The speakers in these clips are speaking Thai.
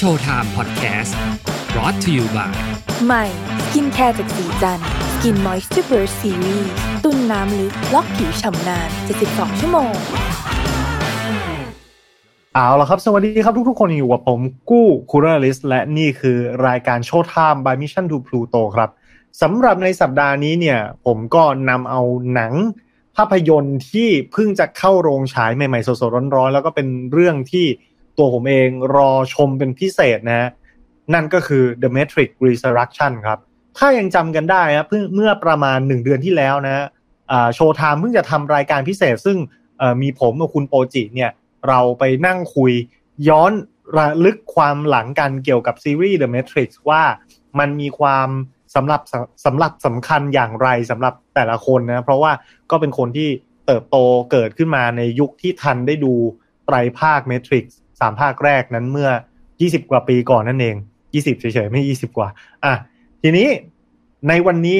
Showtime Podcast brought to you by ใหม่สกินแคร์จากศรีจันทร์ Skin Moisture Burst Series ตุนน้ำลึกล็อกผิวฉ่ำนาน 72 ชั่วโมง เอาละครับ สวัสดีครับทุกๆ คนอยู่กับผมกู้คูเรลิสและนี่คือรายการโชว์ไทม์ by Mission to Pluto ครับสำหรับในสัปดาห์นี้เนี่ย ผมก็นำเอาหนังภาพยนตร์ที่เพิ่งจะเข้าโรงฉายใหม่ๆสดๆร้อนๆ แล้วก็เป็นเรื่องที่ ตัวผมเองรอชมเป็นพิเศษนะฮะนั่นก็คือ The Matrix Resurrection ครับ ถ้ายังจำกันได้ครับเพิ่งเมื่อประมาณหนึ่งเดือนที่แล้วนะฮะโชว์ไทม์เพิ่งจะทำรายการพิเศษ ซึ่งมีผมกับคุณโปจิเนี่ยเราไปนั่งคุยย้อนระลึกความหลังกันเกี่ยวกับซีรีส์ The Matrix ว่ามันมีความสำหรับสำหรับสำคัญอย่างไรสำหรับแต่ละคนนะ เพราะว่าก็เป็นคนที่เติบโตเกิดขึ้นมาในยุคที่ทันได้ดูไตรภาค Matrix สามภาคแรกนั้นเมื่อ20กว่าปีก่อนนั่นเอง20เฉยๆ ไม่20กว่า อะ ทีนี้ในวันนี้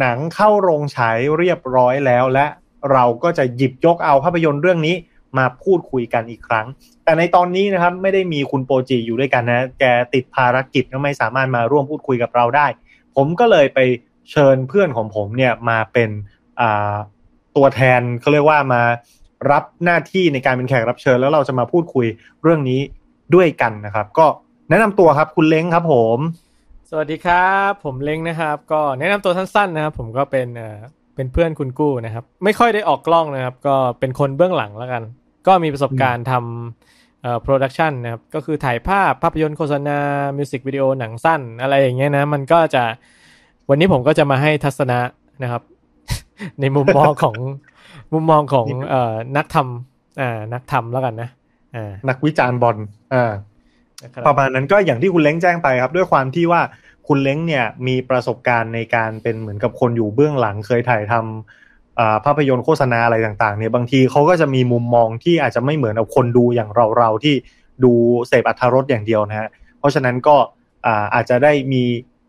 หนังเข้าโรงฉายเรียบร้อยแล้วและเราก็จะหยิบยกเอาภาพยนตร์เรื่องนี้มาพูดคุยกันอีกครั้ง แต่ในตอนนี้นะครับไม่ได้มีคุณโปรจีอยู่ด้วยกันนะ แกติดภารกิจก็ไม่สามารถมาร่วมพูดคุยกับเราได้ ผมก็เลยไปเชิญเพื่อนของผมเนี่ยมาเป็นตัวแทนเขาเรียกว่ามา รับหน้าที่ในการเป็นแขกรับเชิญ แล้วเราจะมาพูดคุยเรื่องนี้ด้วยกันนะครับ ก็แนะนำตัวครับคุณเล้งครับผม สวัสดีครับ ผมเล้งนะครับ ก็แนะนำตัวสั้นๆนะครับ ผมก็เป็นเอ่อเป็นเพื่อนคุณกู้นะครับ ไม่ค่อยได้ออกกล้องนะครับ ก็เป็นคนเบื้องหลังแล้วกัน ก็มีประสบการณ์ทำเอ่อ production นะครับ ก็คือถ่ายภาพภาพยนตร์โฆษณามิวสิกวิดีโอหนังสั้น อะไรอย่างเงี้ยนะ มันก็จะวันนี้ผมก็จะมาให้ทัศนะนะครับ ในมุมมองของ มุมมองของเอ่อนักทำอ่านักทำแล้วกันนะอ่านักวิจารณ์บอลอ่านะครับประมาณนั้นก็อย่างที่คุณเล้งแจ้งไปครับ ด้วยความที่ว่าคุณเล้งเนี่ยมีประสบการณ์ในการเป็นเหมือนกับคนอยู่เบื้องหลังเคยถ่ายทำอ่าภาพยนตร์โฆษณาอะไรต่างๆเนี่ยบางทีเขาก็จะมีมุมมองที่อาจจะไม่เหมือนกับคนดูอย่างเราๆที่ดูเสพอัธรสอย่างเดียวนะฮะเพราะฉะนั้นก็อ่าอาจจะได้มี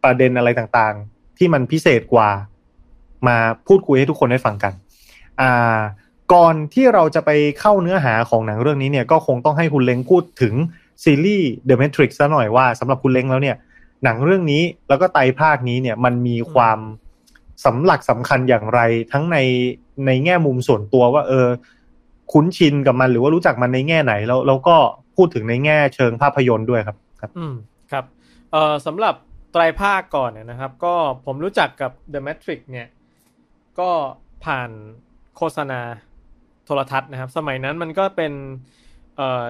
ประเด็นอะไรต่างๆ ที่มันพิเศษกว่ามาพูดคุยให้ทุกคนได้ฟังกัน อ่าก่อนที่เราจะไปเข้าเนื้อหาของหนังเรื่องนี้เนี่ยก็คงต้องให้คุณเล้งพูดถึงซีรีส์ The Matrix ซะหน่อยว่าสำหรับคุณเล้งแล้วเนี่ย หนังเรื่องนี้แล้วก็ไตภาคนี้เนี่ยมันมีความสำหลักสำคัญอย่างไรทั้งในในแง่มุมส่วนตัวว่า เออ คุ้นชินกับมันหรือว่ารู้จักมันในแง่ไหน แล้วแล้วก็พูดถึงในแง่เชิงภาพยนตร์ด้วยครับ ครับ อืมครับเอ่อสำหรับไตรภาคก่อนเนี่ยนะครับ ก็ผมรู้จักกับ The Matrix เนี่ย ก็ผ่าน โฆษณาโทรทัศน์นะครับ สมัยนั้นมันก็เป็นเอ่อ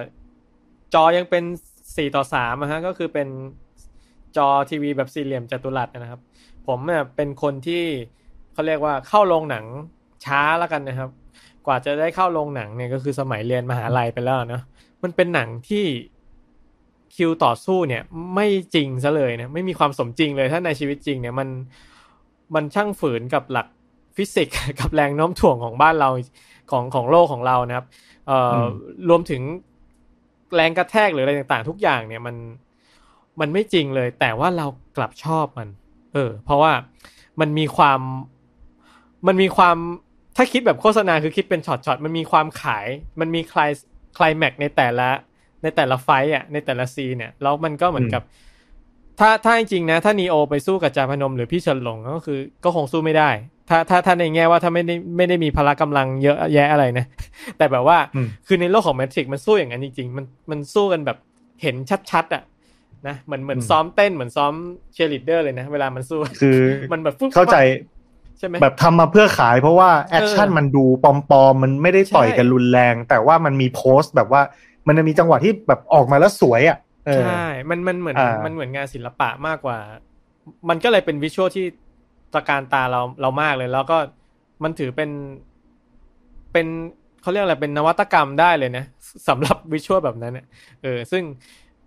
จอยังเป็นสี่ต่อสามนะฮะก็คือเป็นจอทีวีแบบสี่เหลี่ยมจัตุรัสนะครับ ผมเนี่ยเป็นคนที่เขาเรียกว่าเข้าโรงหนังช้าแล้วกันนะครับ กว่าจะได้เข้าโรงหนังเนี่ยก็คือสมัยเรียนมหาลัยไปแล้วเนาะมันเป็นหนังที่คิวต่อสู้เนี่ย ไม่จริงซะเลยนะไม่มีความสมจริงเลยถ้าในชีวิตจริงเนี่ยมันมันช่างฝืนกับหลัก ฟิสิกส์กับแรงโน้มถ่วงของบ้านเราของของโลกของเรานะครับเอ่ออมรวมถึงแรงกระแทกหรืออะไรต่างๆ ทุกอย่างเนี่ยมันมันไม่จริงเลย แต่ว่าเรากลับชอบมัน เออ เพราะว่ามันมีความมันมีความถ้าคิดแบบโฆษณาคือคิดเป็นช็อตๆมันมีความขาย มันมีคลายคลายแม็กในแต่ละในแต่ละไฟต์อะในแต่ละซีนเนี่ยแล้วมันก็เหมือนกับ ถ้าถ้าจริงๆนะ ถ้านีโอไปสู้กับจาพนมหรือพี่เฉินหลงก็คือ ก็คงสู้ไม่ได้ ถ้าถ้าถ้าในแง่ว่าถ้าไม่ได้ไม่ได้มีพละกำลังเยอะแยะอะไรนะ แต่แบบว่าอืมคือในโลกของแมทริกมันสู้อย่างนั้นจริง ๆ มันมันสู้กันแบบเห็นชัดๆอะนะเหมือนเหมือนซ้อมเต้นเหมือนซ้อมเชียร์ลีดเดอร์เลยนะ เวลามันสู้คือมันแบบฟึ๊บเข้าใจใช่ไหมแบบทำมาเพื่อขายเพราะว่า action เออมันดูปลอมๆมันไม่ได้ต่อยกันรุนแรง แต่ว่ามันมี pose แบบว่ามันจะมีจังหวะที่แบบออกมาแล้วสวยอะเออใช่ มันมันเหมือนอ่ามัมันเหมือนงานศิลปะมากกว่า มันก็เลยเป็น visual ที่ ตระการตาเราเรามากเลย แล้วก็มันถือเป็นเป็นเขาเรียกอะไรเป็นนวัตกรรมได้เลยนะสำหรับ visual แบบนั้นเนี่ยเออซึ่ง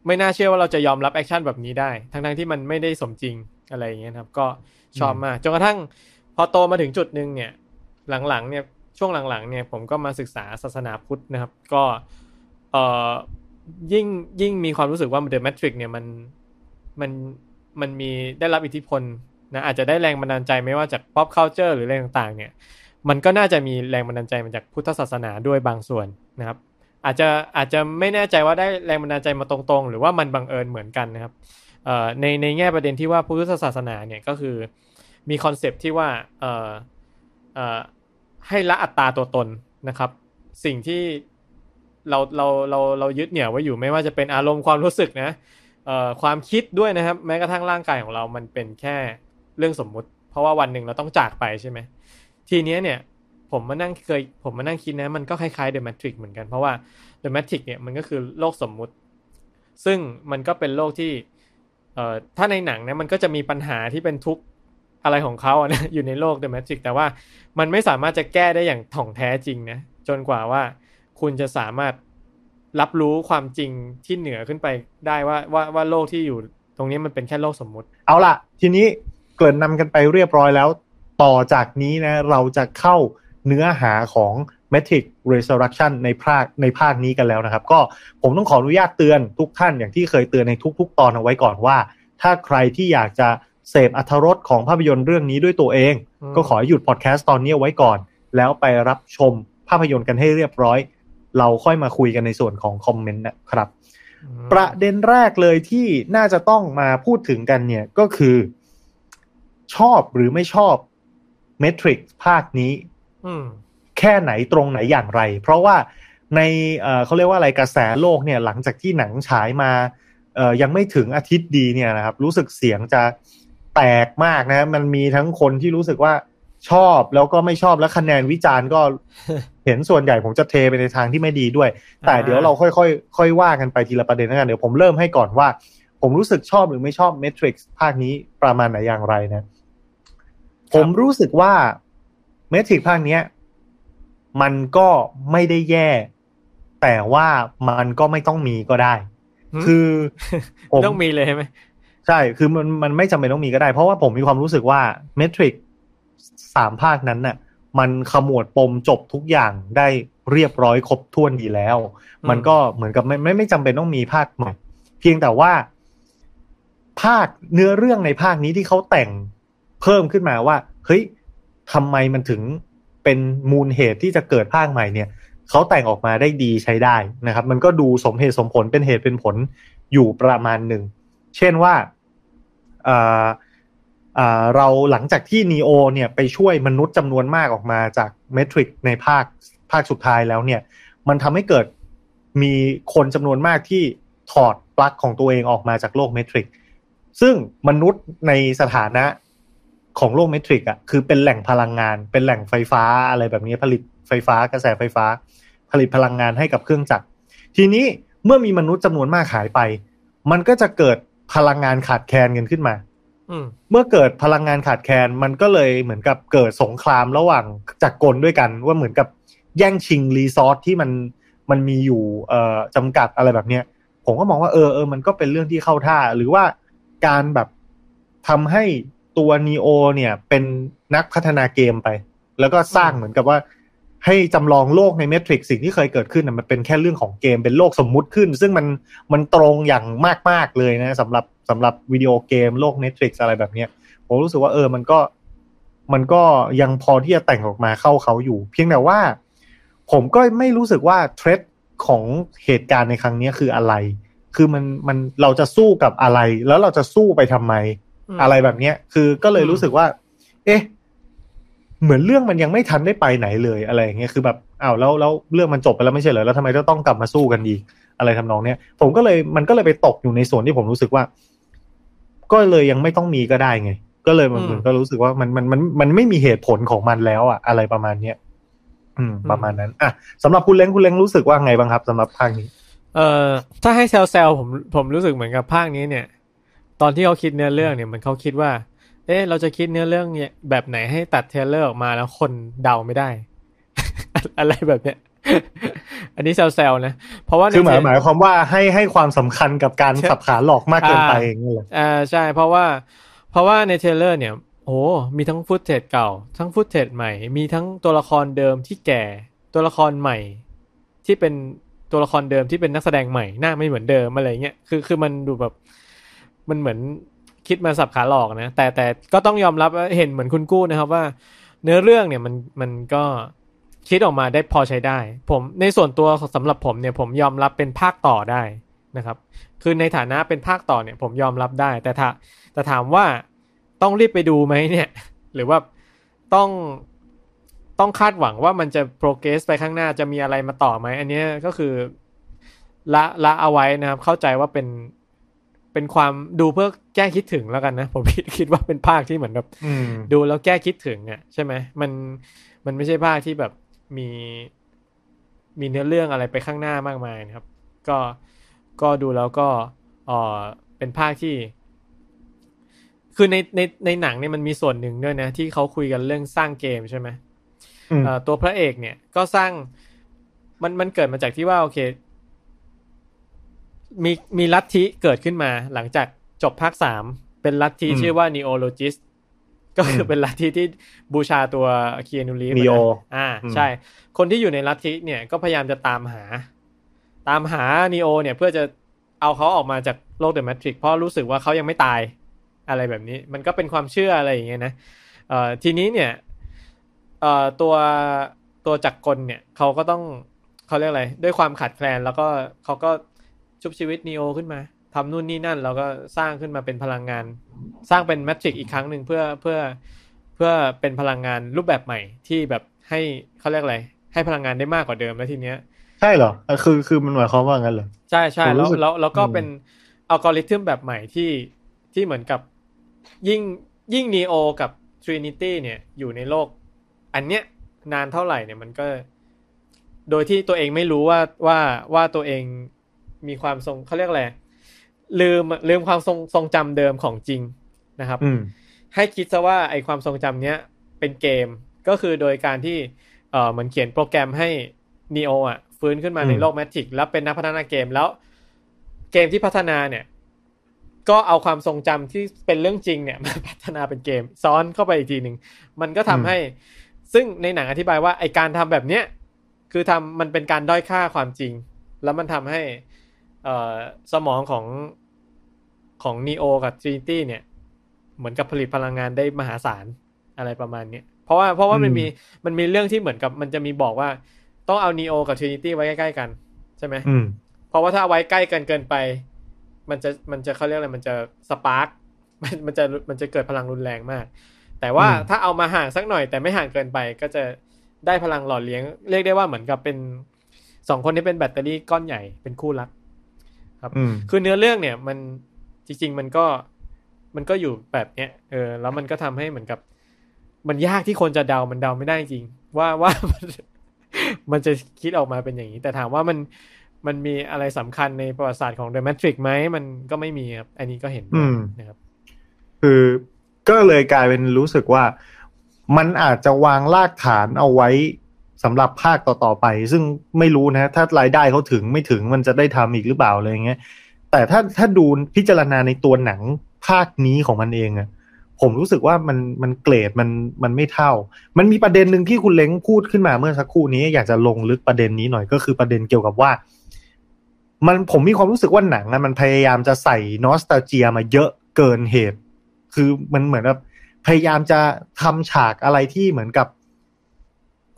ไม่น่าเชื่อว่าเราจะยอมรับ action แบบนี้ได้ ทั้งๆที่มันไม่ได้สมจริงอะไรอย่างเงี้ยครับ ก็ชอบมากจนกระทั่งพอโตมาถึงจุดหนึ่งเนี่ย หลังๆ เนี่ยช่วงหลังๆ เนี่ย ผมก็มาศึกษาศาสนาพุทธนะครับ ก็เอ่อยิ่งยิ่งมีความรู้สึกว่า The Matrix เนี่ยมันมันมันมีได้รับอิทธิพล นะอาจจะได้แรงบันดาลใจไม่ว่าจาก pop culture หรืออะไรต่างๆเนี่ยมันก็น่าจะมีแรงบันดาลใจมาจากพุทธศาสนาด้วยบางส่วนนะครับ อาจจะอาจจะไม่แน่ใจว่าได้แรงบันดาลใจมาตรงๆ หรือว่ามันบังเอิญเหมือนกันนะครับในในแง่ประเด็นที่ว่าพุทธศาสนาเนี่ยก็คือมีคอนเซปที่ว่าให้ละอัตตาตัวตนนะครับ สิ่งที่เราเราเราเรายึดเหนี่ยวไว้อยู่ไม่ว่าจะเป็นอารมณ์ความรู้สึกนะความคิดด้วยนะครับ แม้กระทั่งร่างกายของเรามันเป็นแค่ เรื่องสมมุติ เพราะว่าวันหนึ่งเราต้องจากไปใช่ไหมทีเนี้ยเนี่ยผมมานั่งเคยผมมานั่งคิดนะมันก็คล้ายๆ The Matrix เหมือนกัน เพราะว่า The Matrix เนี่ยมันก็คือโลกสมมุติ ซึ่งมันก็เป็นโลกที่เอ่อถ้าในหนังเนี่ยมันก็จะมีปัญหาที่เป็นทุกข์อะไรของเขาอะนะอยู่ในโลก The Matrix แต่ว่ามันไม่สามารถจะแก้ได้อย่างถ่องแท้จริงนะจนกว่าว่าคุณจะสามารถรับรู้ความจริงที่เหนือขึ้นไปได้ว่าว่าว่าโลกที่อยู่ตรงนี้มันเป็นแค่โลกสมมุติ เอาล่ะ ทีนี้ เกริ่นนำกันไปเรียบร้อยแล้ว ต่อจากนี้นะ เราจะเข้าเนื้อหาของ Matrix Resurrection ในภาคในภาคนี้กันแล้วนะครับ ก็ผมต้องขออนุญาตเตือนทุกท่านอย่างที่เคยเตือนในทุก ๆ ตอนเอาไว้ก่อนว่า ถ้าใครที่อยากจะเสพอัธรสของภาพยนตร์เรื่องนี้ด้วยตัวเองอืมก็ขอหยุดพอดแคสต์ตอนนี้เอาไว้ก่อน แล้วไปรับชมภาพยนตร์กันให้เรียบร้อย เราค่อยมาคุยกันในส่วนของคอมเมนต์นะครับ ประเด็นแรกเลยที่น่าจะต้องมาพูดถึงกันเนี่ยก็คือ ชอบหรือไม่ชอบ Matrix ภาคนี้อืมแค่ไหนตรงไหนอย่างไร เพราะว่าในเอ่อเขาเรียกว่าอะไรกระแสโลกเนี่ย หลังจากที่หนังฉายมาเอ่อยังไม่ถึงอาทิตย์ดีเนี่ยนะครับ รู้สึกเสียงจะแตกมากนะ มันมีทั้งคนที่รู้สึกว่าชอบแล้วก็ไม่ชอบแล้วคะแนนวิจารณ์ก็เห็นส่วนใหญ่ผมจะเทไปในทางที่ไม่ดีด้วย แต่อ่าเดี๋ยวเราค่อยๆค่อยว่ากันไปทีละประเด็นแล้วกันเดี๋ยวผมเริ่มให้ก่อนว่า ผมรู้สึกชอบหรือไม่ชอบ Matrix ภาคนี้ประมาณไหนอย่างไรนะ ผมรู้สึกว่า Matrix ภาคเนี้ย มันก็ไม่ได้แย่ แต่ว่ามันก็ไม่ต้องมีก็ได้หืมคือผมต้องมีเลยใช่ไหมใช่ คือมันมันไม่จำเป็นต้องมีก็ได้ เพราะว่าผมมีความรู้สึกว่า Matrix สามภาคนั้นน่ะ มันขมวดปมจบทุกอย่างได้เรียบร้อยครบถ้วนดีแล้วอืมมันก็เหมือนกับไม่ไม่ไม่จำเป็นต้องมีภาคใหม่ เพียงแต่ว่า ภาคเนื้อเรื่องในภาคนี้ที่เขาแต่ง เพิ่มขึ้นมาว่าเฮ้ยทำไมมันถึงเป็นมูลเหตุที่จะเกิดภาคใหม่เนี่ยเขาแต่งออกมาได้ดีใช้ได้นะครับ มันก็ดูสมเหตุสมผลเป็นเหตุเป็นผลอยู่ประมาณหนึ่ง เช่นว่าอ่าอ่าเราหลังจากที่นีโอเนี่ยไปช่วยมนุษย์จำนวนมากออกมาจากเมทริกในภาคภาคสุดท้ายแล้วเนี่ย มันทำให้เกิดมีคนจำนวนมากที่ถอดปลั๊กของตัวเองออกมาจากโลกเมทริกซึ่งมนุษย์ในสถานะ ของโลกเมทริกอะคือเป็นแหล่งพลังงาน เป็นแหล่งไฟฟ้าอะไรแบบนี้ผลิตไฟฟ้ากระแสไฟฟ้า ผลิตพลังงานให้กับเครื่องจักร ทีนี้เมื่อมีมนุษย์จำนวนมากหายไป มันก็จะเกิดพลังงานขาดแคลนกันขึ้นมาอืมเมื่อเกิดพลังงานขาดแคลนมันก็เลยเหมือนกับเกิดสงครามระหว่างจักรกลด้วยกัน ว่าเหมือนกับแย่งชิงรีซอสที่มันมันมีอยู่เอ่อจำกัดอะไรแบบเนี้ยผมก็มองว่าเออเออมันก็เป็นเรื่องที่เข้าท่า หรือว่าการแบบทำให้ ตัวนีโอเนี่ย เป็นนักพัฒนาเกมไป แล้วก็สร้างเหมือนกับว่า ให้จำลองโลกในเมทริกสิ่งที่เคยเกิดขึ้นนะมันเป็นแค่เรื่องของเกมเป็นโลกสมมุติขึ้น ซึ่งมันมันตรงอย่างมากๆเลยนะสำหรับสำหรับวิดีโอเกมโลกเมทริกอะไรแบบเนี้ยผมรู้สึกว่าเออมันก็มันก็ยังพอที่จะแต่งออกมาเข้าเขาอยู่ เพียงแต่ว่า ผมก็ไม่รู้สึกว่าเทรดของเหตุการณ์ในครั้งนี้คืออะไร คือมันมันเราจะสู้กับอะไร แล้วเราจะสู้ไปทำไม อืมอะไรแบบเนี้ย คือก็เลยอืมรู้สึกว่า เอ๊ะ เหมือนเรื่องมันยังไม่ทันได้ไปไหนเลยอะไรอย่างเงี้ยคือแบบอ้าวแล้วแล้วเรื่องมันจบไปแล้วไม่ใช่เหรอแล้วทำไมต้องกลับมาสู้กันอีกอะไรทำนองเนี้ยผมก็เลยมันก็เลยไปตกอยู่ในส่วนที่ผมรู้สึกว่า ก็เลยยังไม่ต้องมีก็ได้ไง ก็เลยมันอืมเหมือนก็รู้สึกว่ามันมันมันมันไม่มีเหตุผลของมันแล้วอะอะไรประมาณเนี้ยอืม ประมาณนั้น อะสำหรับคุณเล้งคุณเล้งรู้สึกว่าไงบ้างครับสำหรับภาคนี้ เอ่อถ้าให้แซวแซวผมผมรู้สึกเหมือนกับภาคนี้เนี่ยต อนที่เขาคิดเนื้อเรื่องเนี่ยมันเขาคิดว่า เอ๊ะ เราจะคิดเนื้อเรื่องเนี่ยแบบไหนให้ตัด trailer ออกมาแล้วคนเดาไม่ได้ อะไรแบบเนี้ยอันนี้แซวๆนะ เพราะว่าในคือหมายเทรลหมายความว่าให้ให้ความสำคัญกับการใช้สับขาหลอกมากเกินไปอ่าอย่างเงี้ยเหรออ่าใช่ เพราะว่า เพราะว่าใน trailer เนี่ยโอ้มีทั้ง footage เก่า ทั้งฟุตเทจใหม่ มีทั้งตัวละครเดิมที่แก่ ตัวละครใหม่ ที่เป็นตัวละครเดิมที่เป็นนักแสดงใหม่หน้าไม่เหมือนเดิมอะไรเงี้ยคือคือมันดูแบบ มันเหมือนคิดมาสับขาหลอกนะ แต่แต่ก็ต้องยอมรับเห็นเหมือนคุณกู้นะครับว่า เนื้อเรื่องเนี่ยมันมันก็คิดออกมาได้พอใช้ได้ ผมในส่วนตัวสำหรับผมเนี่ยผมยอมรับเป็นภาคต่อได้นะครับ คือในฐานะเป็นภาคต่อเนี่ยผมยอมรับได้ แต่ถ้าแต่ถามว่าต้องรีบไปดูไหมเนี่ย หรือว่าต้องต้องคาดหวังว่ามันจะ progress ไปข้างหน้าจะมีอะไรมาต่อไหม อันนี้ก็คือละละเอาไว้นะครับ เข้าใจว่าเป็น เป็นความดูเพื่อแก้คิดถึงแล้วกันนะ ผมคิดคิดว่าเป็นภาคที่เหมือนแบบอืมดูแล้วแก้คิดถึงอะใช่ไหมมันมันไม่ใช่ภาคที่แบบมีมีเนื้อเรื่องอะไรไปข้างหน้ามากมายนะครับ ก็ก็ดูแล้วก็เออเป็นภาคที่ คือในในในหนังเนี่ยมันมีส่วนหนึ่งด้วยนะ ที่เขาคุยกันเรื่องสร้างเกมใช่ไหมอืมเอ่อตัวพระเอกเนี่ยก็สร้างมันมันเกิดมาจากที่ว่าโอเค มีมีลัทธิเกิดขึ้นมา หลังจากจบภาคสามเป็นลัทธิอืมชื่อว่า neologist ก็คืออมเป็นลัทธิที่บูชาตัวเคียนูรีฟ Neo อ่าอืมใช่ คนที่อยู่ในลัทธิเนี่ยก็พยายามจะตามหา ตามหานีโอเนี่ยเพื่อจะเอาเขาออกมาจากโลกเดอะแมทริกเพราะรู้สึกว่าเขายังไม่ตายอะไรแบบนี้ มันก็เป็นความเชื่ออะไรอย่างเงี้ยนะเอ่อทีนี้เนี่ยเอ่อตัวตัวจักรกลเนี่ยเขาก็ต้องเขาเรียกอะไร ด้วยความขาดแคลนแล้วก็เขาก็ ชุบชีวิตนีโอขึ้นมาทำนู่นนี่นั่นแล้วก็สร้างขึ้นมาเป็นพลังงาน สร้างเป็นแมทริกอีกครั้งหนึ่งเพื่อเพื่อเพื่อเป็นพลังงานรูปแบบใหม่ที่แบบให้เขาเรียกอะไรให้พลังงานได้มากกว่าเดิมแล้วทีเนี้ย ใช่เหรอเออคือคือมันหมายความว่างั้นเหรอใช่ใช่ผมรู้แล้วสึกแล้วแล้วก็อืมเป็นอัลกอริทึมแบบใหม่ที่ที่เหมือนกับยิ่งยิ่งนีโอกับ Trinity เนี่ยอยู่ในโลก อันเนี้ยนานเท่าไหร่เนี่ยมันก็ โดยที่ตัวเองไม่รู้ว่าว่าว่าตัวเอง มีความทรงเขาเรียกอะไรลืมลืมความทรงทรงจำเดิมของจริงนะครับอืมให้คิดซะว่าไอความทรงจำเนี้ยเป็นเกมก็คือโดยการที่เออเหมือนเขียนโปรแกรมให้นีโออะ ฟื้นขึ้นมาอืมในโลกแมทริกแล้วเป็นนักพัฒนาเกมแล้ว เกมที่พัฒนาเนี่ย ก็เอาความทรงจำที่เป็นเรื่องจริงเนี่ยมาพัฒนาเป็นเกม ซ้อนเข้าไปอีกทีหนึ่งมันก็ทำให้ ซึ่งในหนังอธิบายว่าไอการทำแบบเนี้ยคือทำมันเป็นการด้อยค่าความจริง แล้วมันทำให้เอ่อ สมองของของนีโอกับทรินิตี้เนี่ย เหมือนกับผลิตพลังงานได้มหาศาลอะไรประมาณเนี้ยเพราะว่าเพราะว่ามันอืมมีมันมีเรื่องที่เหมือนกับมันจะมีบอกว่า ต้องเอานีโอกับทรินิตี้ไว้ใกล้ๆกัน ใช่ไหมอืมเพราะว่าถ้าเอาไว้ใกล้กันเกินไป มันจะมันจะเขาเรียกอะไรมันจะ spark มันมันจะมันจะเกิดพลังรุนแรงมาก แต่ว่าอืมถ้าเอามาห่างสักหน่อย แต่ไม่ห่างเกินไปก็จะได้พลังหล่อเลี้ยง เรียกได้ว่าเหมือนกับเป็นสองคนที่เป็นแบตเตอรี่ก้อนใหญ่เป็นคู่รัก ครับอืมคือเนื้อเรื่องเนี่ยมันจริง ๆ มันก็มันก็อยู่แบบเนี้ยเออแล้วมันก็ทำให้เหมือนกับ มันยากที่คนจะเดามันเดาไม่ได้จริง ว่าว่ามันมันจะคิดออกมาเป็นอย่างนี้ แต่ถามว่ามันมันมีอะไรสำคัญในประวัติศาสตร์ของ The Matrix ไหมมันก็ไม่มีครับ อันนี้ก็เห็นด้วยอืมนะครับ คือก็เลยกลายเป็นรู้สึกว่า มันอาจจะวางรากฐานเอาไว้ สำหรับภาคต่อๆไป ซึ่งไม่รู้นะ ถ้ารายได้เขาถึงไม่ถึงมันจะได้ทำอีกหรือเปล่าอะไรเงี้ย แต่ถ้าถ้าดูพิจารณาในตัวหนังภาคนี้ของมันเองอะผมรู้สึกว่ามันมันเกรดมันมันไม่เท่า มันมีประเด็นหนึ่งที่คุณเล้งพูดขึ้นมาเมื่อสักครู่นี้ อยากจะลงลึกประเด็นนี้หน่อยก็คือประเด็นเกี่ยวกับว่า มันผมมีความรู้สึกว่าหนังอะมันพยายามจะใส่นอสตาเจียมาเยอะเกินเหตุ คือมันเหมือนแบบพยายามจะทำฉากอะไรที่เหมือนกับ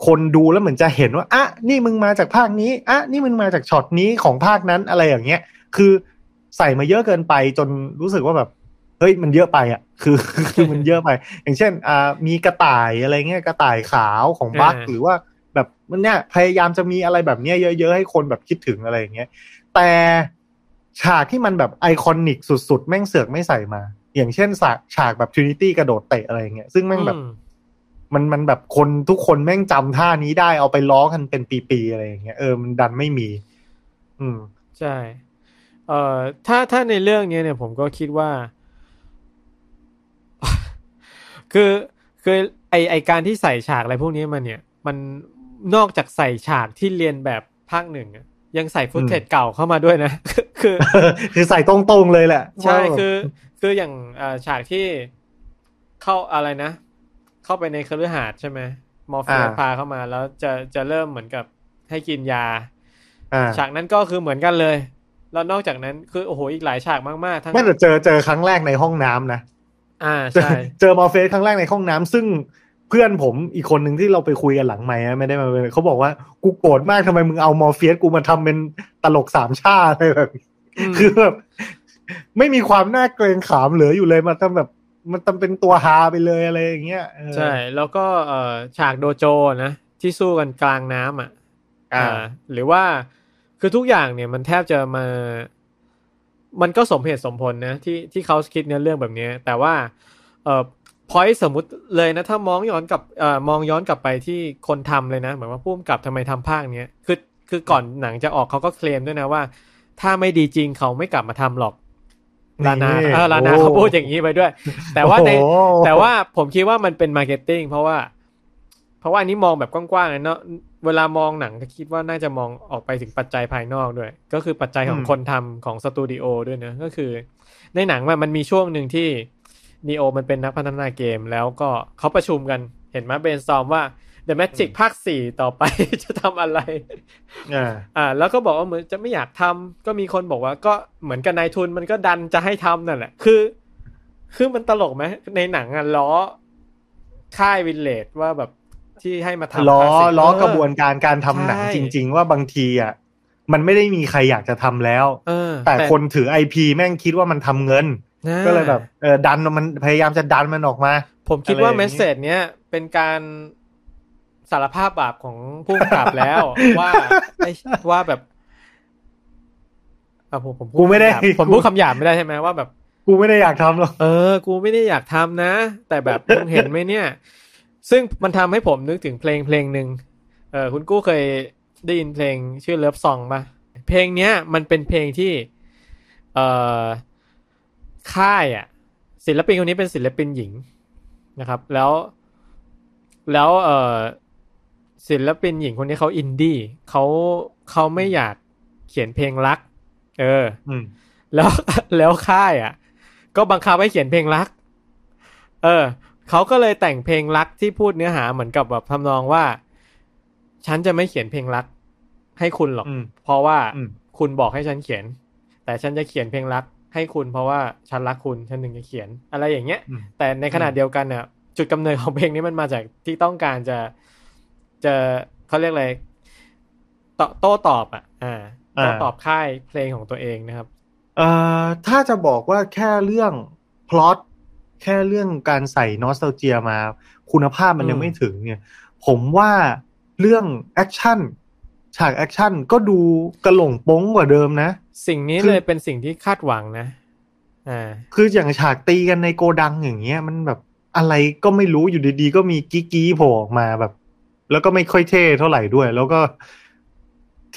คนดูแล้วเหมือนจะเห็นว่าอะนี่มึงมาจากภาคนี้อะนี่มึงมาจากช็อตนี้ของภาคนั้นอะไรอย่างเงี้ย คือใส่มาเยอะเกินไปจนรู้สึกว่าแบบเฮ้ยมันเยอะไปอะ คือคือมันเยอะไป อย่างเช่นอ่ามีกระต่ายอะไรเงี้ยกระต่ายขาวของบัคอ่าหรือว่าแบบมันเนี่ยพยายามจะมีอะไรแบบเนี้ยเยอะๆให้คนแบบคิดถึงอะไรอย่างเงี้ยแต่ฉากที่มันแบบไอคอนิกสุดๆ แม่งเสือกไม่ใส่มา อย่างเช่นฉากฉากแบบ Trinity กระโดดเตะอะไรอย่างเงี้ยซึ่งแม่งแบบอื มมันมันแบบคนทุกคนแม่งจำท่านี้ได้เอาไปล้อกันเป็นปีๆอะไรอย่างเงี้ยเออมันดันไม่มี อืมใช่เอ่อถ้าถ้าในเรื่องนี้เนี่ยผมก็คิดว่า คือคือไอไอการที่ใส่ฉากอะไรพวกนี้มันเนี่ย มันนอกจากใส่ฉากที่เรียนแบบภาคหนึ่งอะยังใส่ฟุตเทจเก่าเข้ามาด้วยนะ คือ คือใส่ตรงๆเลยแหละ ใช่ว่าแบบคือ คืออย่างอ่าฉากที่เข้าอะไรนะ เข้าไปในคฤหาสน์ใช่ไหมมอร์ฟีสพาเข้ามาแล้วจะจะเริ่มเหมือนกับให้กินยาอ่าฉากนั้นก็คือเหมือนกันเลย แล้วนอกจากนั้นคือโอ้โหอีกหลายฉากมากๆทั้งไม่แต่เจอเจอครั้งแรกในห้องน้ำนะอ่าเจอใช่เจอมอร์เฟสครั้งแรกในห้องน้ำซึ่งเพื่อนผมอีกคนหนึ่งที่เราไปคุยกันหลังไมค์นะไม่ได้มาเขาบอกว่ากูโกรธมากทำไมมึงเอามอร์เฟียสกูมาทำเป็นตลกสามชาอะไรแบบอืมคือแบบไม่มีความน่าเกรงขามเหลืออยู่เลยมันทำแบบ มันทำเป็นตัวฮาไปเลยอะไรอย่างเงี้ยเออใช่ แล้วก็เอ่อฉากโดโจนะที่สู้กันกลางน้ำอะอ่าอ่า หรือว่าคือทุกอย่างเนี่ยมันแทบจะมา มันก็สมเหตุสมผลนะที่ที่เขาคิดเนื้อเรื่องแบบเนี้ยแต่ว่า เอ่อพอยสมมุติเลยนะ ถ้ามองย้อนกลับเอ่อมองย้อนกลับไปที่คนทำเลยนะเหมือนว่าพุ่มกับทำไมทำภาคเนี้ยคือคือก่อนหนังจะออกเขาก็เคลมด้วยนะว่า ถ้าไม่ดีจริงเขาไม่กลับมาทำหรอก ลานานี่เออลานาโอ้เขาพูดอย่างนี้ไปด้วย แต่ว่าในโอ้โหแต่ว่าผมคิดว่ามันเป็น marketing เพราะว่า เพราะว่าอันนี้มองแบบกว้างๆเลยเนาะเวลามองหนังก็คิดว่าน่าจะมองออกไปถึงปัจจัยภายนอกด้วย ก็คือปัจจัยของอืมคนทำของสตูดิโอด้วยนะก็คือ ในหนังมันมันมีช่วงหนึ่งที่นีโอมันเป็นนักพัฒนาเกม แล้วก็เขาประชุมกันเห็นไหมเบนซอมว่า The Magic ภาคสี่ต่อไปจะทำอะไรอ่าอ่า แล้วก็บอกว่าเหมือนจะไม่อยากทำก็มีคนบอกว่าก็เหมือนกับนายทุนมันก็ดันจะให้ทำนั่นแหละ คือ คือมันตลกไหมในหนังอะล้อค่ายวินเลจว่าแบบที่ให้มาทำล้อภาคสี่ล้อเกระบวนการการทำหนังใช่จริง ๆ ว่าบางทีอะมันไม่ได้มีใครอยากจะทำแล้วเออแต่คนถือไอพีแม่งคิดว่ามันทำเงินนะก็เลยแบบเออดันมันพยายามจะดันมันออกมา ผมคิดว่าอะไรอเมย่างสนี้เซจเนี้ยเป็นการ สารภาพบาปของผู้กำกับแล้วว่าไอ้ว่าแบบอะผมผมพูกูไม่ได้คำหยาบผมพูดคำหยาบไม่ได้ใช่ไหมว่าแบบ กูไม่ได้อยากทำหรอกเออ กูไม่ได้อยากทำนะ แต่แบบมึงเห็นไหมเนี่ย ซึ่งมันทำให้ผมนึกถึงเพลงเพลงหนึ่งเออคุณกู้เคยได้ยินเพลงชื่อ love song ป่ะเพลงเนี้ย มันเป็นเพลงที่ เอ่อค่ายอะ ศิลปินคนนี้เป็นศิลปินหญิงนะครับ แล้วแล้วเอ่อ ศิลปินหญิงคนนี้เขาอินดี้เขาเขาไม่อยากเขียนเพลงรัก เอออืมแล้วแล้วค่ายอะ ก็บังคับให้เขียนเพลงรัก เออเขาก็เลยแต่งเพลงรักที่พูดเนื้อหาเหมือนกับแบบทำนองว่า ฉันจะไม่เขียนเพลงรัก ให้คุณหรอกอืมเพราะว่าอืมคุณบอกให้ฉันเขียน แต่ฉันจะเขียนเพลงรัก ให้คุณเพราะว่าฉันรักคุณฉันถึงจะเขียน อะไรอย่างเงี้ยอืมแต่ในขณะอืมเดียวกันเนี่ยจุดกำเนิดของเพลงนี้มันมาจากที่ต้องการจะ จะเขาเรียกอะไรตโต้ตอบอะอ่าโต้ตอบค่ายเพลงของตัวเองนะครับเอ่อถ้าจะบอกว่าแค่เรื่องพล็อตแค่เรื่องการใส่ nostalgia มา คุณภาพมันยังอืมไม่ถึงเนี่ย ผมว่าเรื่องแอคชั่นฉากแอคชั่นก็ดูกระหล่งโป้งกว่าเดิมนะ สิ่งนี้คือเลยเป็นสิ่งที่คาดหวังนะอ่าคืออย่างฉากตีกันในโกดังอย่างเงี้ย มันแบบอะไรก็ไม่รู้อยู่ดีๆ ก็มีกิ๊กกี้โผล่ออกมาแบบ แล้วก็ไม่ค่อยเท่เท่าไหร่ด้วย แล้วก็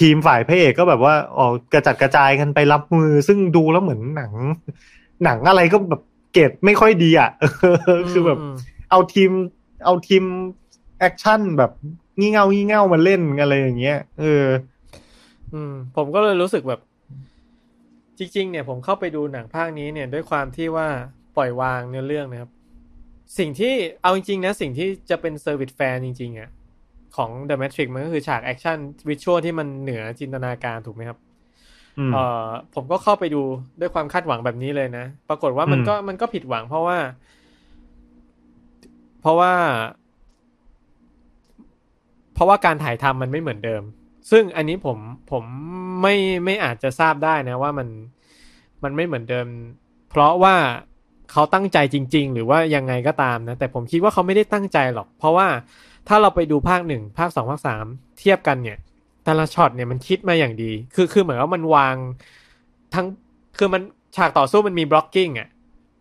ทีมฝ่ายพระเอกก็แบบว่าออกกระจัดกระจายกันไปรับมือ ซึ่งดูแล้วเหมือนหนัง หนังอะไรก็แบบเกรดไม่ค่อยดีอะคือแบบมเอาทีม เอาทีมแอคชั่นแบบงี่เง่างี่เง่ามาเล่นอะไรอย่างเงี้ยเออ อืม ผมก็เลยรู้สึกแบบ จริง ๆ เนี่ย ผมเข้าไปดูหนังภาคนี้เนี่ย ด้วยความที่ว่าปล่อยวางเนื้อเรื่องนะครับ สิ่งที่เอาจริงๆนะ สิ่งที่จะเป็น service แฟนจริงๆอะ ของ The Matrix มันก็คือฉากแอคชั่น visual ที่มันเหนือจินตนาการถูกไหมครับอืมเอ่อผมก็เข้าไปดูด้วยความคาดหวังแบบนี้เลยนะ ปรากฏว่ามันอืมก็มันก็ผิดหวังเพราะว่า เพราะว่า เพราะว่าการถ่ายทำมันไม่เหมือนเดิม ซึ่งอันนี้ผมผมไม่ไม่อาจจะทราบได้นะ ว่ามันมันไม่เหมือนเดิม เพราะว่าเขาตั้งใจจริง ๆ หรือว่ายังไงก็ตามนะ แต่ผมคิดว่าเขาไม่ได้ตั้งใจหรอก เพราะว่า ถ้าเราไปดูภาคหนึ่งภาคสองภาคสามเทียบกันเนี่ย แต่ละช็อตเนี่ยมันคิดมาอย่างดี คือคือเหมือนว่ามันวางทั้งคือมันฉากต่อสู้มันมี blocking อะ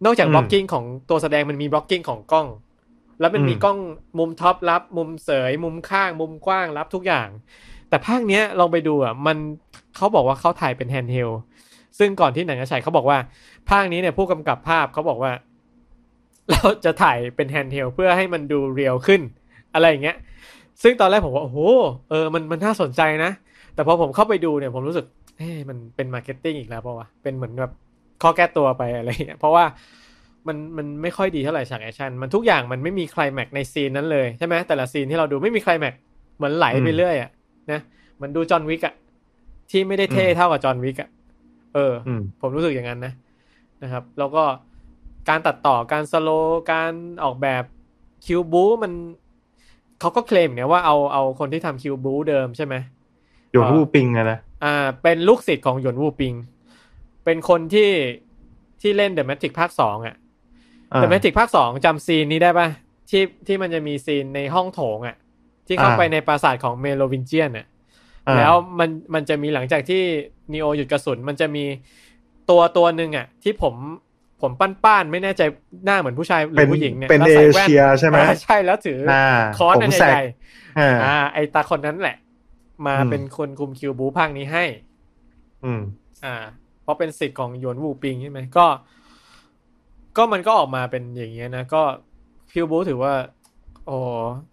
นอกจากอืม blocking ของตัวแสดงมันมี blocking ของกล้อง แล้วมันมีอืมกล้องมุม top รับ มุมเสย มุมข้าง มุมกว้างรับทุกอย่าง แต่ภาคเนี้ยลองไปดูอะมันเขาบอกว่าเขาถ่ายเป็น handheld ซึ่งก่อนที่หนังจะฉายเขาบอกว่า ภาคนี้เนี่ยผู้กำกับภาพเขาบอกว่า เราจะถ่ายเป็น handheld เพื่อให้มันดู real ขึ้น อะไรอย่างเงี้ย ซึ่งตอนแรกผมว่าโอ้โหเออมันมันน่าสนใจนะ แต่พอผมเข้าไปดูเนี่ยผมรู้สึกเอ้มันเป็น marketing อีกแล้วป่าวะเป็นเหมือนแบบข้อแก้ตัวไปอะไรอย่างเงี้ยเพราะว่ามันมันไม่ค่อยดีเท่าไหร่ฉากแอคชั่นมันทุกอย่างมันไม่มีไคลแม็กซ์ในซีนนั้นเลยใช่ไหมแต่ละซีนที่เราดูไม่มีไคลแม็กซ์เหมือนไหลไปเรื่อยอะนะเหมันดู John Wick อะที่ไม่ได้เท่เท่ากับ John Wick อะเอออืมผมรู้สึกอย่างนั้นนะนะครับ แล้วก็การตัดต่อการ slow การออกแบบคิวบู๊มัน เขาก็เคลมเนี่ยว่าเอาเอาคนที่ทำคิวบู๊เดิมใช่ไหมหยวนวูปิงอะนะอ่า เป็นลูกศิษย์ของหยวนวูปิง เป็นคนที่ที่เล่น The Matrix ภาคสองอะอ่า The Matrix ภาคสองจำซีนนี้ได้ปะที่ที่มันจะมีซีนในห้องโถงอะที่เข้าอ่าไปในปราสาทของ Merovingian อะอ่าแล้วมันมันจะมีหลังจากที่นีโอหยุดกระสุน มันจะมีตัวตัวหนึ่งอะที่ผม ผมปั้นป้านๆไม่แน่ใจหน้าเหมือนผู้ชายหรืเป็อนผู้หญิงเนี่ยเป็นแล้วเอใส่แว่นเชียใช่ไหมอ่าใช่แล้วถือออ่าค้อนผอัมนแสใหกญ่อ่าๆอ่า ไอตาคนนั้นแหละ มาอืมเป็นคนคุมคิวบูภาคนี้ให้ อืม อ่า เพราะเป็นสิทธิ์ของหยวนวูปิงใช่ไหมก็ ก็มันก็ออกมาเป็นอย่างเงี้ยนะ ก็คิวบูถือว่าโอ้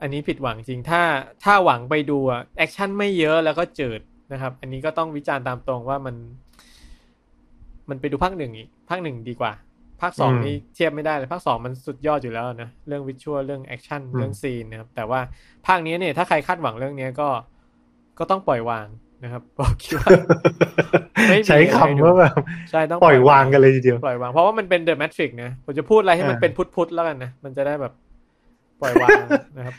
อันนี้ผิดหวังจริง ถ้า ถ้าหวังไปดูอะแอคชั่นไม่เยอะแล้วก็จืดนะครับ อันนี้ก็ต้องวิจารณ์ตามตรงว่ามัน มันไปดูภาคหนึ่งอีกภาคหนึ่งดีกว่า ภาคสองอืมนี่เทียบไม่ได้เลยภาคสองมันสุดยอดอยู่แล้วนะเรื่อง visual เรื่องแอคชั่นอืมเรื่องซีนนะครับแต่ว่าภาคนี้เนี่ยถ้าใครคาดหวังเรื่องเนี้ยก็ก็ต้องปล่อยวางนะครับบอกคิดว่าไม่มีใช้คำว่าแบบใช่ต้องปล่อยวางกันเลยทีเดียวปล่อยวางเพราะว่ามันเป็น The Matrix นะผมจะพูดอะไรให้มันอ่าเป็นพุทธๆแล้วกันนะมันจะได้แบบปล่อยวางนะครับ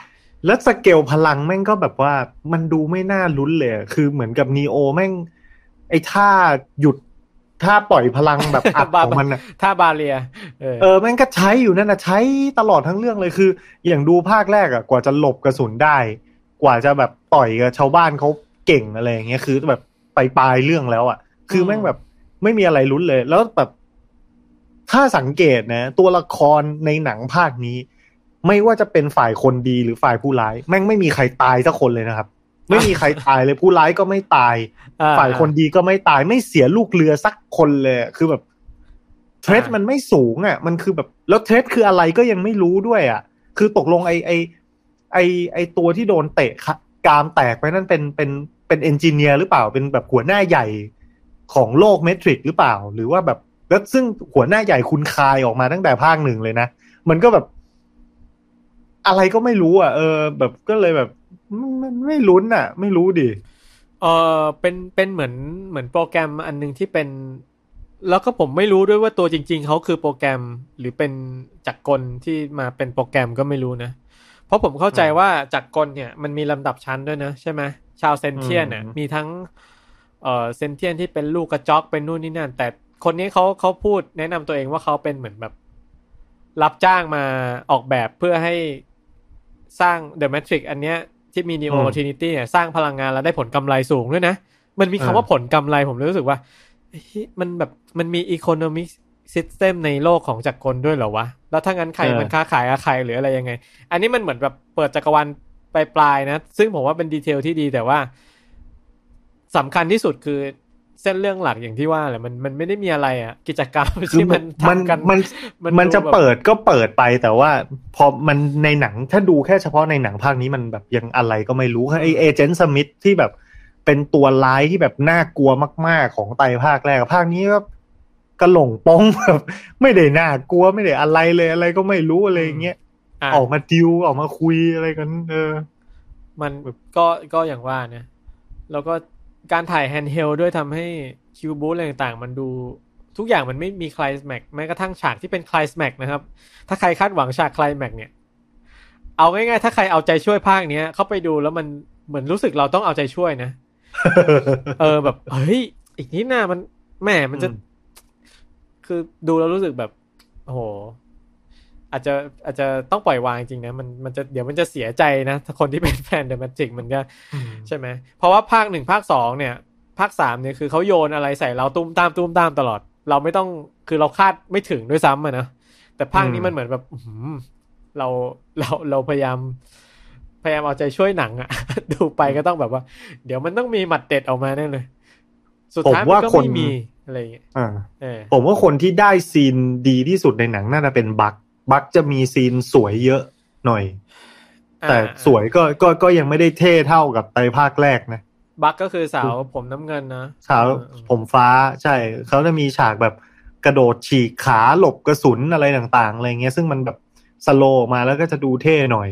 แล้วสเกลพลังแม่งก็แบบว่ามันดูไม่น่าลุ้นเลยอะคือเหมือนกับนีโอแม่ง ไอ้ท่าหยุด ท่าปล่อยพลังแบบอัดบาของมันอะถ้าบาเรียเออเออแม่งก็ใช้อยู่นั่นนะใช้ตลอดทั้งเรื่องเลยคือ อย่างดูภาคแรกอะกว่าจะหลบกระสุนได้ กว่าจะแบบต่อยกับชาวบ้านเขาเก่งอะไรอย่างเงี้ยคือแบบไปปลายเรื่องแล้วอะคือแม่งแบบไม่มีอะไรลุ้นเลย แล้วแบบถ้าสังเกตนะ ตัวละครในหนังภาคนี้ ไม่ว่าจะเป็นฝ่ายคนดีหรือฝ่ายผู้ร้าย แม่งไม่มีใครตายสักคนเลยนะครับ ไม่มีใครตายเลยผู้ร้ายก็ไม่ตายอ่ฝ่ายคนดีก็ไม่ตายไม่เสียลูกเรือสักคนเลยอะคือแบบเทรดมันไม่สูงอะ มันคือแบบแล้วเทรดคืออะไรก็ยังไม่รู้ด้วย อะ คือตกลงไอไอไอไอตัวที่โดนเตะขะกรามแตกไปนั่นเป็นเป็นเป็นเอนจิเนียร์หรือเปล่าเป็นแบบหัวหน้าใหญ่ของโลกเมทริกหรือเปล่า หรือว่าแบบแล้วซึ่งหัวหน้าใหญ่คุณคายออกมาตั้งแต่ภาคหนึ่งเลยนะ มันก็แบบ อะไรก็ไม่รู้อะเออ แบบก็เลยแบบ มันมันไม่ลุ้นอะ ไม่รู้ดิเออเป็นเป็นเหมือนเหมือนโปรแกรมอันหนึงที่เป็น แล้วก็ผมไม่รู้ด้วยว่าตัวจริง ๆเขาคือโปรแกรมหรือเป็นจักรกลที่มาเป็นโปรแกรมก็ไม่รู้นะเพราะผมเข้าใจอืมว่าจักรกลเนี่ยมันมีลำดับชั้นด้วยนะใช่ไหมชาวเซนเทียนเนี่ยอืมมีทั้งเอ่อเซนเทียนที่เป็นลูกกระจอกเป็นนู่นนี่นั่น แต่คนนี้เขาเขาพูดแนะนำตัวเองว่าเขาเป็นเหมือนแบบ รับจ้างมาออกแบบเพื่อให้สร้าง The Matrix อันเนี้ย ที่มี Neo อืม Trinity เนี่ยสร้างพลังงานแล้วได้ผลกำไรสูงด้วยนะ มันมีคำอ่าว่าผลกำไรผมเลยรู้สึกว่าเฮ้ยมันแบบมันมี Economic System ในโลกของจักรกลด้วยเหรอวะ แล้วถ้างั้นใครมันค้าขายกับใครหรืออะไรยังไง อันนี้มันเหมือนแบบเปิดจักรวาลปลายๆนะ ซึ่งผมว่าเป็นดีเทลที่ดีแต่ว่าสำคัญที่สุดคือ เส้นเรื่องหลักอย่างที่ว่าแหละมันมันไม่ได้มีอะไรอะ กิจกรรมคือที่มันมันทำกันมันมันมันจะดูแบบเปิดก็เปิดไปแต่ว่า พอมันในหนังถ้าดูแค่เฉพาะในหนังภาคนี้มันแบบยังอะไรก็ไม่รู้ไอเอเจนต์สมิธที่แบบเป็นตัวร้ายที่แบบน่ากลัวมาก ๆของไตรภาคแรกภาคนี้ก็กระหล่งป้องแบบไม่ได้น่ากลัวไม่ได้อะไรเลยอะไรก็ไม่รู้อะไรอย่างเงี้ยอะออกมาดิวออกมาคุยอะไรกัน เออ มันก็ก็อย่างว่านะแล้วก็ การถ่าย handheld ด้วยทำให้คิวบู๊อะไรต่างๆ มันดูทุกอย่างมันไม่มีไคลแม็กซ์แม้กระทั่งฉากที่เป็นไคลแม็กซ์นะครับ ถ้าใครคาดหวังฉากไคลแม็กซ์เนี่ย เอาง่ายๆ ถ้าใครเอาใจช่วยภาคเนี้ย เข้าไปดูแล้วมันเหมือนรู้สึกเราต้องเอาใจช่วยนะ เออแบบเฮ้ยอีกนิดหน้ามันแหมมันจะอืมคือดูแล้วรู้สึกแบบโอ้โห อาจจะอาจจะต้องปล่อยวางจริงนะมันมันจะเดี๋ยวมันจะเสียใจนะถ้าคนที่เป็นแฟนเดอะแมจิกมันก็ใช่ไหมเพราะว่าภาคหนึ่งภาคสองเนี่ย ภาคสามเนี่ยคือเขาโยนอะไรใส่เราตุ้มตามตุ้มตามตลอด เราไม่ต้องคือเราคาดไม่ถึงด้วยซ้ำอะนะแต่ภาคนี้อืมมันเหมือนแบบอื้อหือเราเราเราพยายาม พยายามเอาใจช่วยหนังอะดูไปก็ต้องแบบว่า เดี๋ยวมันต้องมีหมัดเด็ดออกมาแน่เลย สุดท้ายผมมันว่าก็คนไม่มีอะไรอย่างเงี้ยอ่าเออผมว่าคนที่ได้ซีนดีที่สุดในหนังน่าจะเป็นบัก บักจะมีซีนสวยเยอะหน่อย แต่อ่าสวยก็ก็ก็ยังไม่ได้เท่เท่ากับไตรภาคแรกนะบัคก็คือสาวผมน้ำเงินนะฉากเออเออผมฟ้าใช่เขาจะมีฉากแบบกระโดดฉีกขาหลบกระสุนอะไรต่างๆอะไรเงี้ย ซึ่งมันแบบslow ออกมาแล้วก็จะดูเท่หน่อย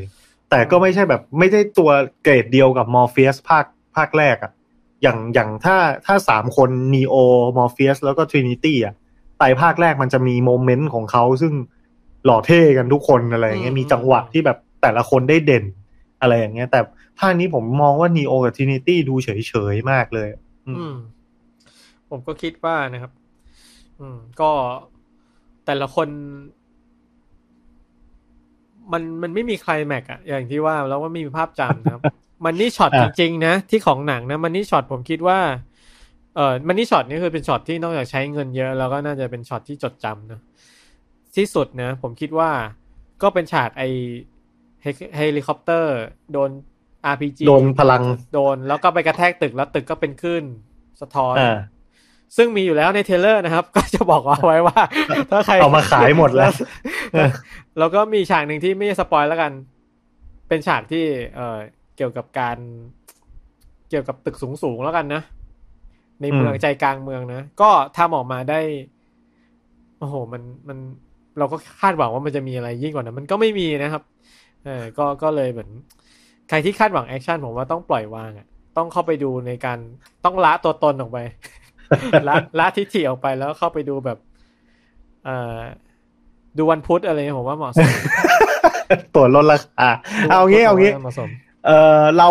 แต่ก็ไม่ใช่แบบ ไม่ได้ตัวเกรดเดียวกับมอร์เฟียสภาคภาคแรกอะอย่างอย่างถ้าถ้าสามคนนีโอมอร์เฟียสแล้วก็ทรินิตี้อะไตรภาคแรกมันจะมีโมเมนต์ของเขาซึ่ง หล่อเท่กันทุกคนอะไรอย่างเงี้ยมีจังหวะที่แบบแต่ละคนได้เด่น อะไรอย่างเงี้ย แต่ภาคนี้ผมมองว่านีโอกับท r นิตี้ดูเฉยๆมากเลยอืมอืม ผมก็คิดว่านะครับ อืม ก็แต่ละคน มันมันไม่มีไคลแม็กซ์อะอย่างที่ว่าแล้วว่าไม่มีภาพจำนะครับ money shot จริงๆนะที่ของหนังนะ money shot ผมคิดว่าเออ money shot นี่คือเป็นช็อตที่นอกจากใช้เงินเยอะ แล้วก็น่าจะเป็นช็อตที่จดจำนะ ที่สุดนะ ผมคิดว่าก็เป็นฉากไอเฮเฮลิคอปเตอร์ โดน RPG โดนพลังโดน แล้วก็ไปกระแทกตึกแล้วตึกก็เป็นคลื่นสะท้อนอ่าซึ่งมีอยู่แล้วใน trailer นะครับ ก็จะบอกเอาไว้ว่า ถ้าใครเอามาขายหมดแล้ว แล้วก็มีฉากหนึ่งที่ไม่ spoil แล้วกัน เป็นฉากที่เอ่อเกี่ยวกับการ เกี่ยวกับตึกสูงๆแล้วกันนะ ในเมืองอืมใจกลางเมืองนะ ก็ทำออกมาได้ โอ้โห มันมัน เราก็คาดหวังว่ามันจะมีอะไรยิ่งกว่านั้นมันก็ไม่มีนะครับ เออก็ก็เลยเหมือน ใครที่คาดหวังแอคชั่นผมว่าต้องปล่อยวางอะ ต้องเข้าไปดูในการต้องละตัวตนออกไปละละทิฐิออกไปแล้วเข้าไปดูแบบเอ่อดูวันพุธอะไรเงี้ยผมว่าเหมาะสมตั๋วลดราคาเอางี้เอางี้เหมาะสมเออเรา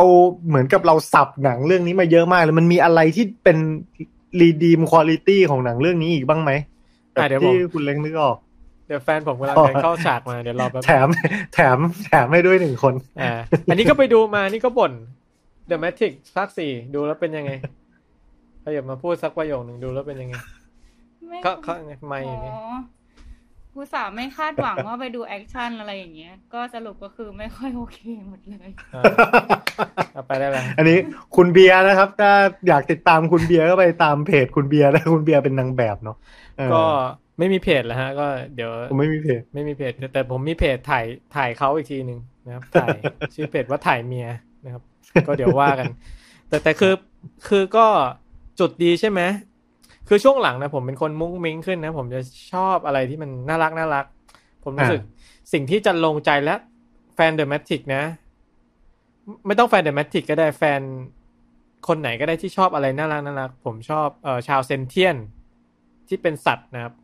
เหมือนกับเราสับหนังเรื่องนี้มาเยอะมากเลยมันมีอะไรที่เป็นรีดีมคุณ i t y ของหนังเรื่องนี้อีกบ้างไหมอะเดี๋ยวผมที่คุณเล้งนึกออก เดี๋ยวแฟนผมกำลังอ๋อเดินเข้าฉากมาเดี๋ยวรอแป๊บแถม แถมแถมให้ด้วยหนึ่งคนอ่าอันนี้ก็ไปดูมานี่ก็บ่น The Matrix ภาคสี่ดูแล้วเป็นยังไงเขาอย่ามาพูดสักประโยคหนึ่งดูแล้วเป็นยังไงไม่ก็ก็ไม่อยู่นี่อ๋อกูสาห์ไม่คาดหวังว่าไปดูแอคชั่นอะไรอย่างเงี้ย ก็สรุปก็คือไม่ค่อยโอเคหมดเลยอ่าเอาไปได้แล้วอันนี้คุณเบียร์นะครับ ถ้าอยากติดตามคุณเบียร์ก็ไปตามเพจคุณเบียร์นะคุณเบียร์เป็นนางแบบเนาะเออก็ ไม่มีเพจแล้วฮะ ก็เดี๋ยวผมไม่มีเพจ ไม่มีเพจ แต่ผมมีเพจถ่ายถ่ายเขาอีกทีหนึ่งนะครับ ถ่ายชื่อเพจว่าถ่ายเมียนะครับ ก็เดี๋ยวว่ากัน แต่แต่คือคือก็จุดดีใช่ไหมคือช่วงหลังนะผมเป็นคนมุ้งมิ้งขึ้นนะ ผมจะชอบอะไรที่มันน่ารักน่ารัก ผมรู้สึกสิ่งที่จรรโลงใจและแฟน The Matrix นะ ไม่ต้องแฟน The Matrix ก็ได้แฟนคนไหนก็ได้ที่ชอบอะไรน่ารักน่ารักผมชอบเอ่อชาวเซนเทียนที่เป็นสัตว์นะครับอ่า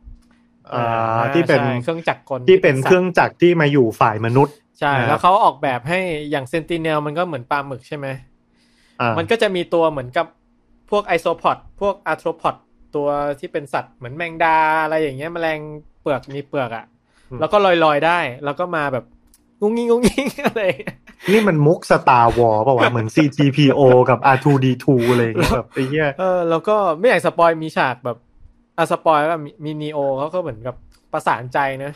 ที่เป็นใช่เครื่องจักรกลที่เป็นสัตว์เครื่องจักรที่มาอยู่ฝ่ายมนุษย์ ใช่นะครับแล้วเขาออกแบบให้อย่างเซนติเนลมันก็เหมือนปลาหมึกใช่ไหมอ่ามันก็จะมีตัวเหมือนกับพวกไอโซพอดพวกอาร์โทรพอดตัวที่เป็นสัตว์เหมือนแมงดาอะไรอย่างเงี้ยแมลงเปลือกมีเปลือกอะ่ะ แล้วก็ลอยๆได้ แล้วก็มาแบบงุ้งงิ้งงุ้งงิ้งอะไรอย่างเงี้ยนี่มันมุก Star Wars ป่าวะเหมือน C-3PO กับ R2D2 อะไรอย่างเงี้ยแบบไอ้เหี้ยเออแล้วก็ไม่อยาก spoil มีฉากแบบ อะ spoil ก็มีมีนีโอเขาก็เหมือนกับประสานใจนะ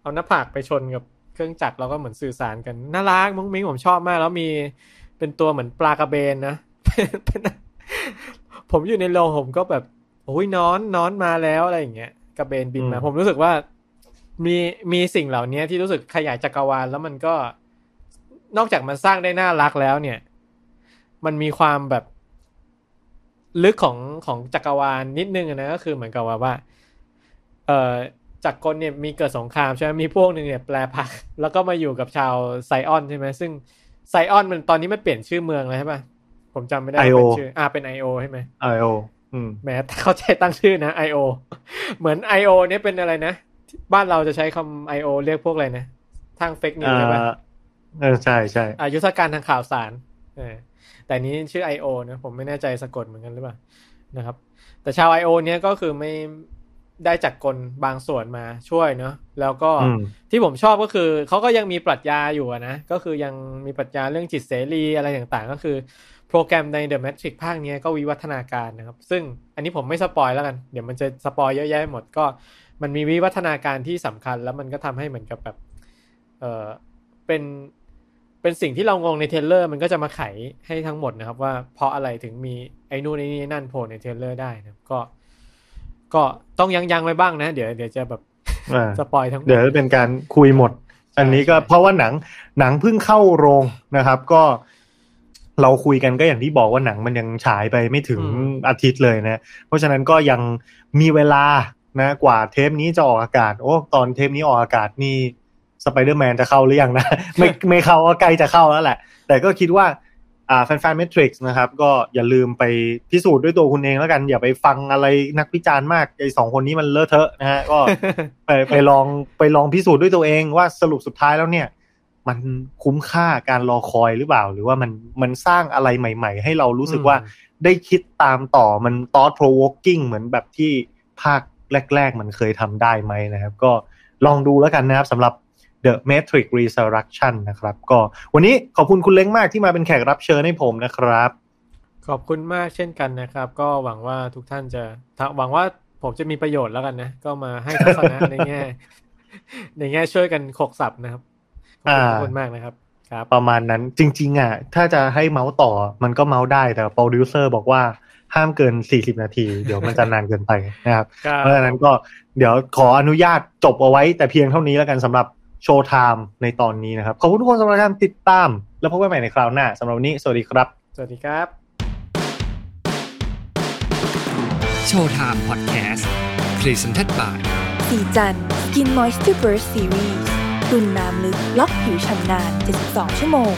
เอาหน้าผากไปชนกับเครื่องจักรแล้วก็เหมือนสื่อสารกัน น่ารักมุ้งมิ้งผมชอบมาก แล้วมีเป็นตัวเหมือนปลากระเบนนะเป็นผมอยู่ในโรงผมก็แบบโอ้ยนอนนอนมาแล้วอะไรอย่างเงี้ยกระเบนบินมาอืมผมรู้สึกว่ามีมีสิ่งเหล่านี้ที่รู้สึกขยายจักรวาลแล้วมันก็นอกจากมันสร้างได้น่ารักแล้วเนี่ย มันมีความแบบ ลึกของของจักรวาลนิดนึงอะนะก็คือเหมือนกับว่าว่า เอ่อจักรกลเนี่ยมีเกิดสงครามใช่ไหมมีพวกหนึ่งเนี่ยแปลพัก แล้วก็มาอยู่กับชาวไซออนใช่ไหมซึ่งไซออนมันตอนนี้มันเปลี่ยนชื่อเมืองแล้วใช่ปะผมจำไม่ได้ว่า IO เป็นชื่ออ่าเป็นไอโอใช่ไหม IO อืมแหมเข้าใจตั้งชื่อนะ I.O. เหมือน I.O. เนี่ยเป็นอะไรนะ บ้านเราจะใช้คำ I.O. เรียกพวกอะไรนะทางเฟกนิวอ่าใช่ปะเออใช่ใช่อายุทธการทางข่าวสารเออ แต่นี้ชื่อ I.O. นะผมไม่แน่ใจสะกดเหมือนกันหรือเปล่านะครับ แต่ชาว I.O. เนี่ยก็คือไม่ได้จักรกลบางส่วนมาช่วยเนาะแล้วก็อืมที่ผมชอบก็คือเขาก็ยังมีปรัชญาอยู่อะนะ ก็คือยังมีปรัชญาเรื่องจิตเสรีอะไรต่างๆ ก็คือ โปรแกรมใน The Matrix ภาคเนี้ยก็วิวัฒนาการนะครับ ซึ่งอันนี้ผมไม่ spoil แล้วกัน เดี๋ยวมันจะ spoil เยอะแยะหมดก็ มันมีวิวัฒนาการที่สำคัญ แล้วมันก็ทำให้เหมือนกับแบบ เออเป็น เป็นสิ่งที่เรางงใน trailer มันก็จะมาไขให้ทั้งหมดนะครับ ว่าเพราะอะไรถึงมีไอ้นู่นไอ้นี่นั่นโผล่ใน trailer ได้นะครับก็ ก็ต้องยังยังๆไว้บ้างนะ เดี๋ยวเดี๋ยวจะแบบอ่า spoil ทั้งหมดเดี๋ยวเป็นการคุยหมด อันนี้ก็ใช่เพราะว่าหนังหนังเพิ่งเข้าโรงนะครับ ก็เราคุยกันก็อย่างที่บอกว่าหนังมันยังฉายไปไม่ถึงอาทิตย์เลยนะ เพราะฉะนั้นก็ยังมีเวลานะ กว่าเทปนี้จะออกอากาศ โอ้ตอนเทปนี้ออกอากาศนี่ สไปเดอร์แมนจะเข้าหรือยังนะ ไม่ไม่เข้าก็ใกล้จะเข้าแล้วแหละ แต่ก็คิดว่าอ่าแฟนๆ Matrix นะครับ ก็อย่าลืมไปพิสูจน์ด้วยตัวคุณเองแล้วกัน อย่าไปฟังอะไรนักวิจารณ์มากไอ้สองคนนี้มันเลอะเทอะนะฮะก็ไปไปลองไปลองพิสูจน์ด้วยตัวเองว่าสรุปสุดท้ายแล้วเนี่ย มันคุ้มค่าการรอคอยหรือเปล่า หรือว่ามันมันสร้างอะไรใหม่ ๆ ให้เรารู้สึกว่าได้คิดตามต่อมัน thought provoking เหมือนแบบที่ภาคแรก ๆ มันเคยทำได้ไหมนะครับ ก็ลองดูแล้วกันนะครับสำหรับ The Matrix Resurrection นะครับ ก็วันนี้ขอบคุณคุณเล้งมากที่มาเป็นแขกรับเชิญให้ผมนะครับ ขอบคุณมากเช่นกันนะครับ ก็หวังว่าทุกท่านจะหวังว่าผมจะมีประโยชน์แล้วกันนะ ก็มาให้ทัศนะในแง่ ในแง่ช่วยกันโขกสับนะครับขอบคุณทุกคนมากนะครับครับประมาณนั้นจริง ๆ อะ ถ้าจะให้เมาท์ต่อมันก็เมาท์ได้แต่โปรดิวเซอร์บอกว่าห้ามเกิน 40 นาที เดี๋ยวมันจะนานเกินไปนะครับครับเพราะฉะนั้นก็เดี๋ยวขออนุญาตจบเอาไว้แต่เพียงเท่านี้แล้วกันสำหรับ Showtime ในตอนนี้นะครับ ขอบคุณทุกคนสำหรับการติดตาม แล้วพบกันใหม่ในคราวหน้าสำหรับวันนี้ สวัสดีครับ สวัสดีครับ โชว์ไทม์พอดแคสต์ Presented by สีจัน Skin Moisture Burst Series ตุ่นน้ำลึกล็อกผิวชำนาน72 ชั่วโมง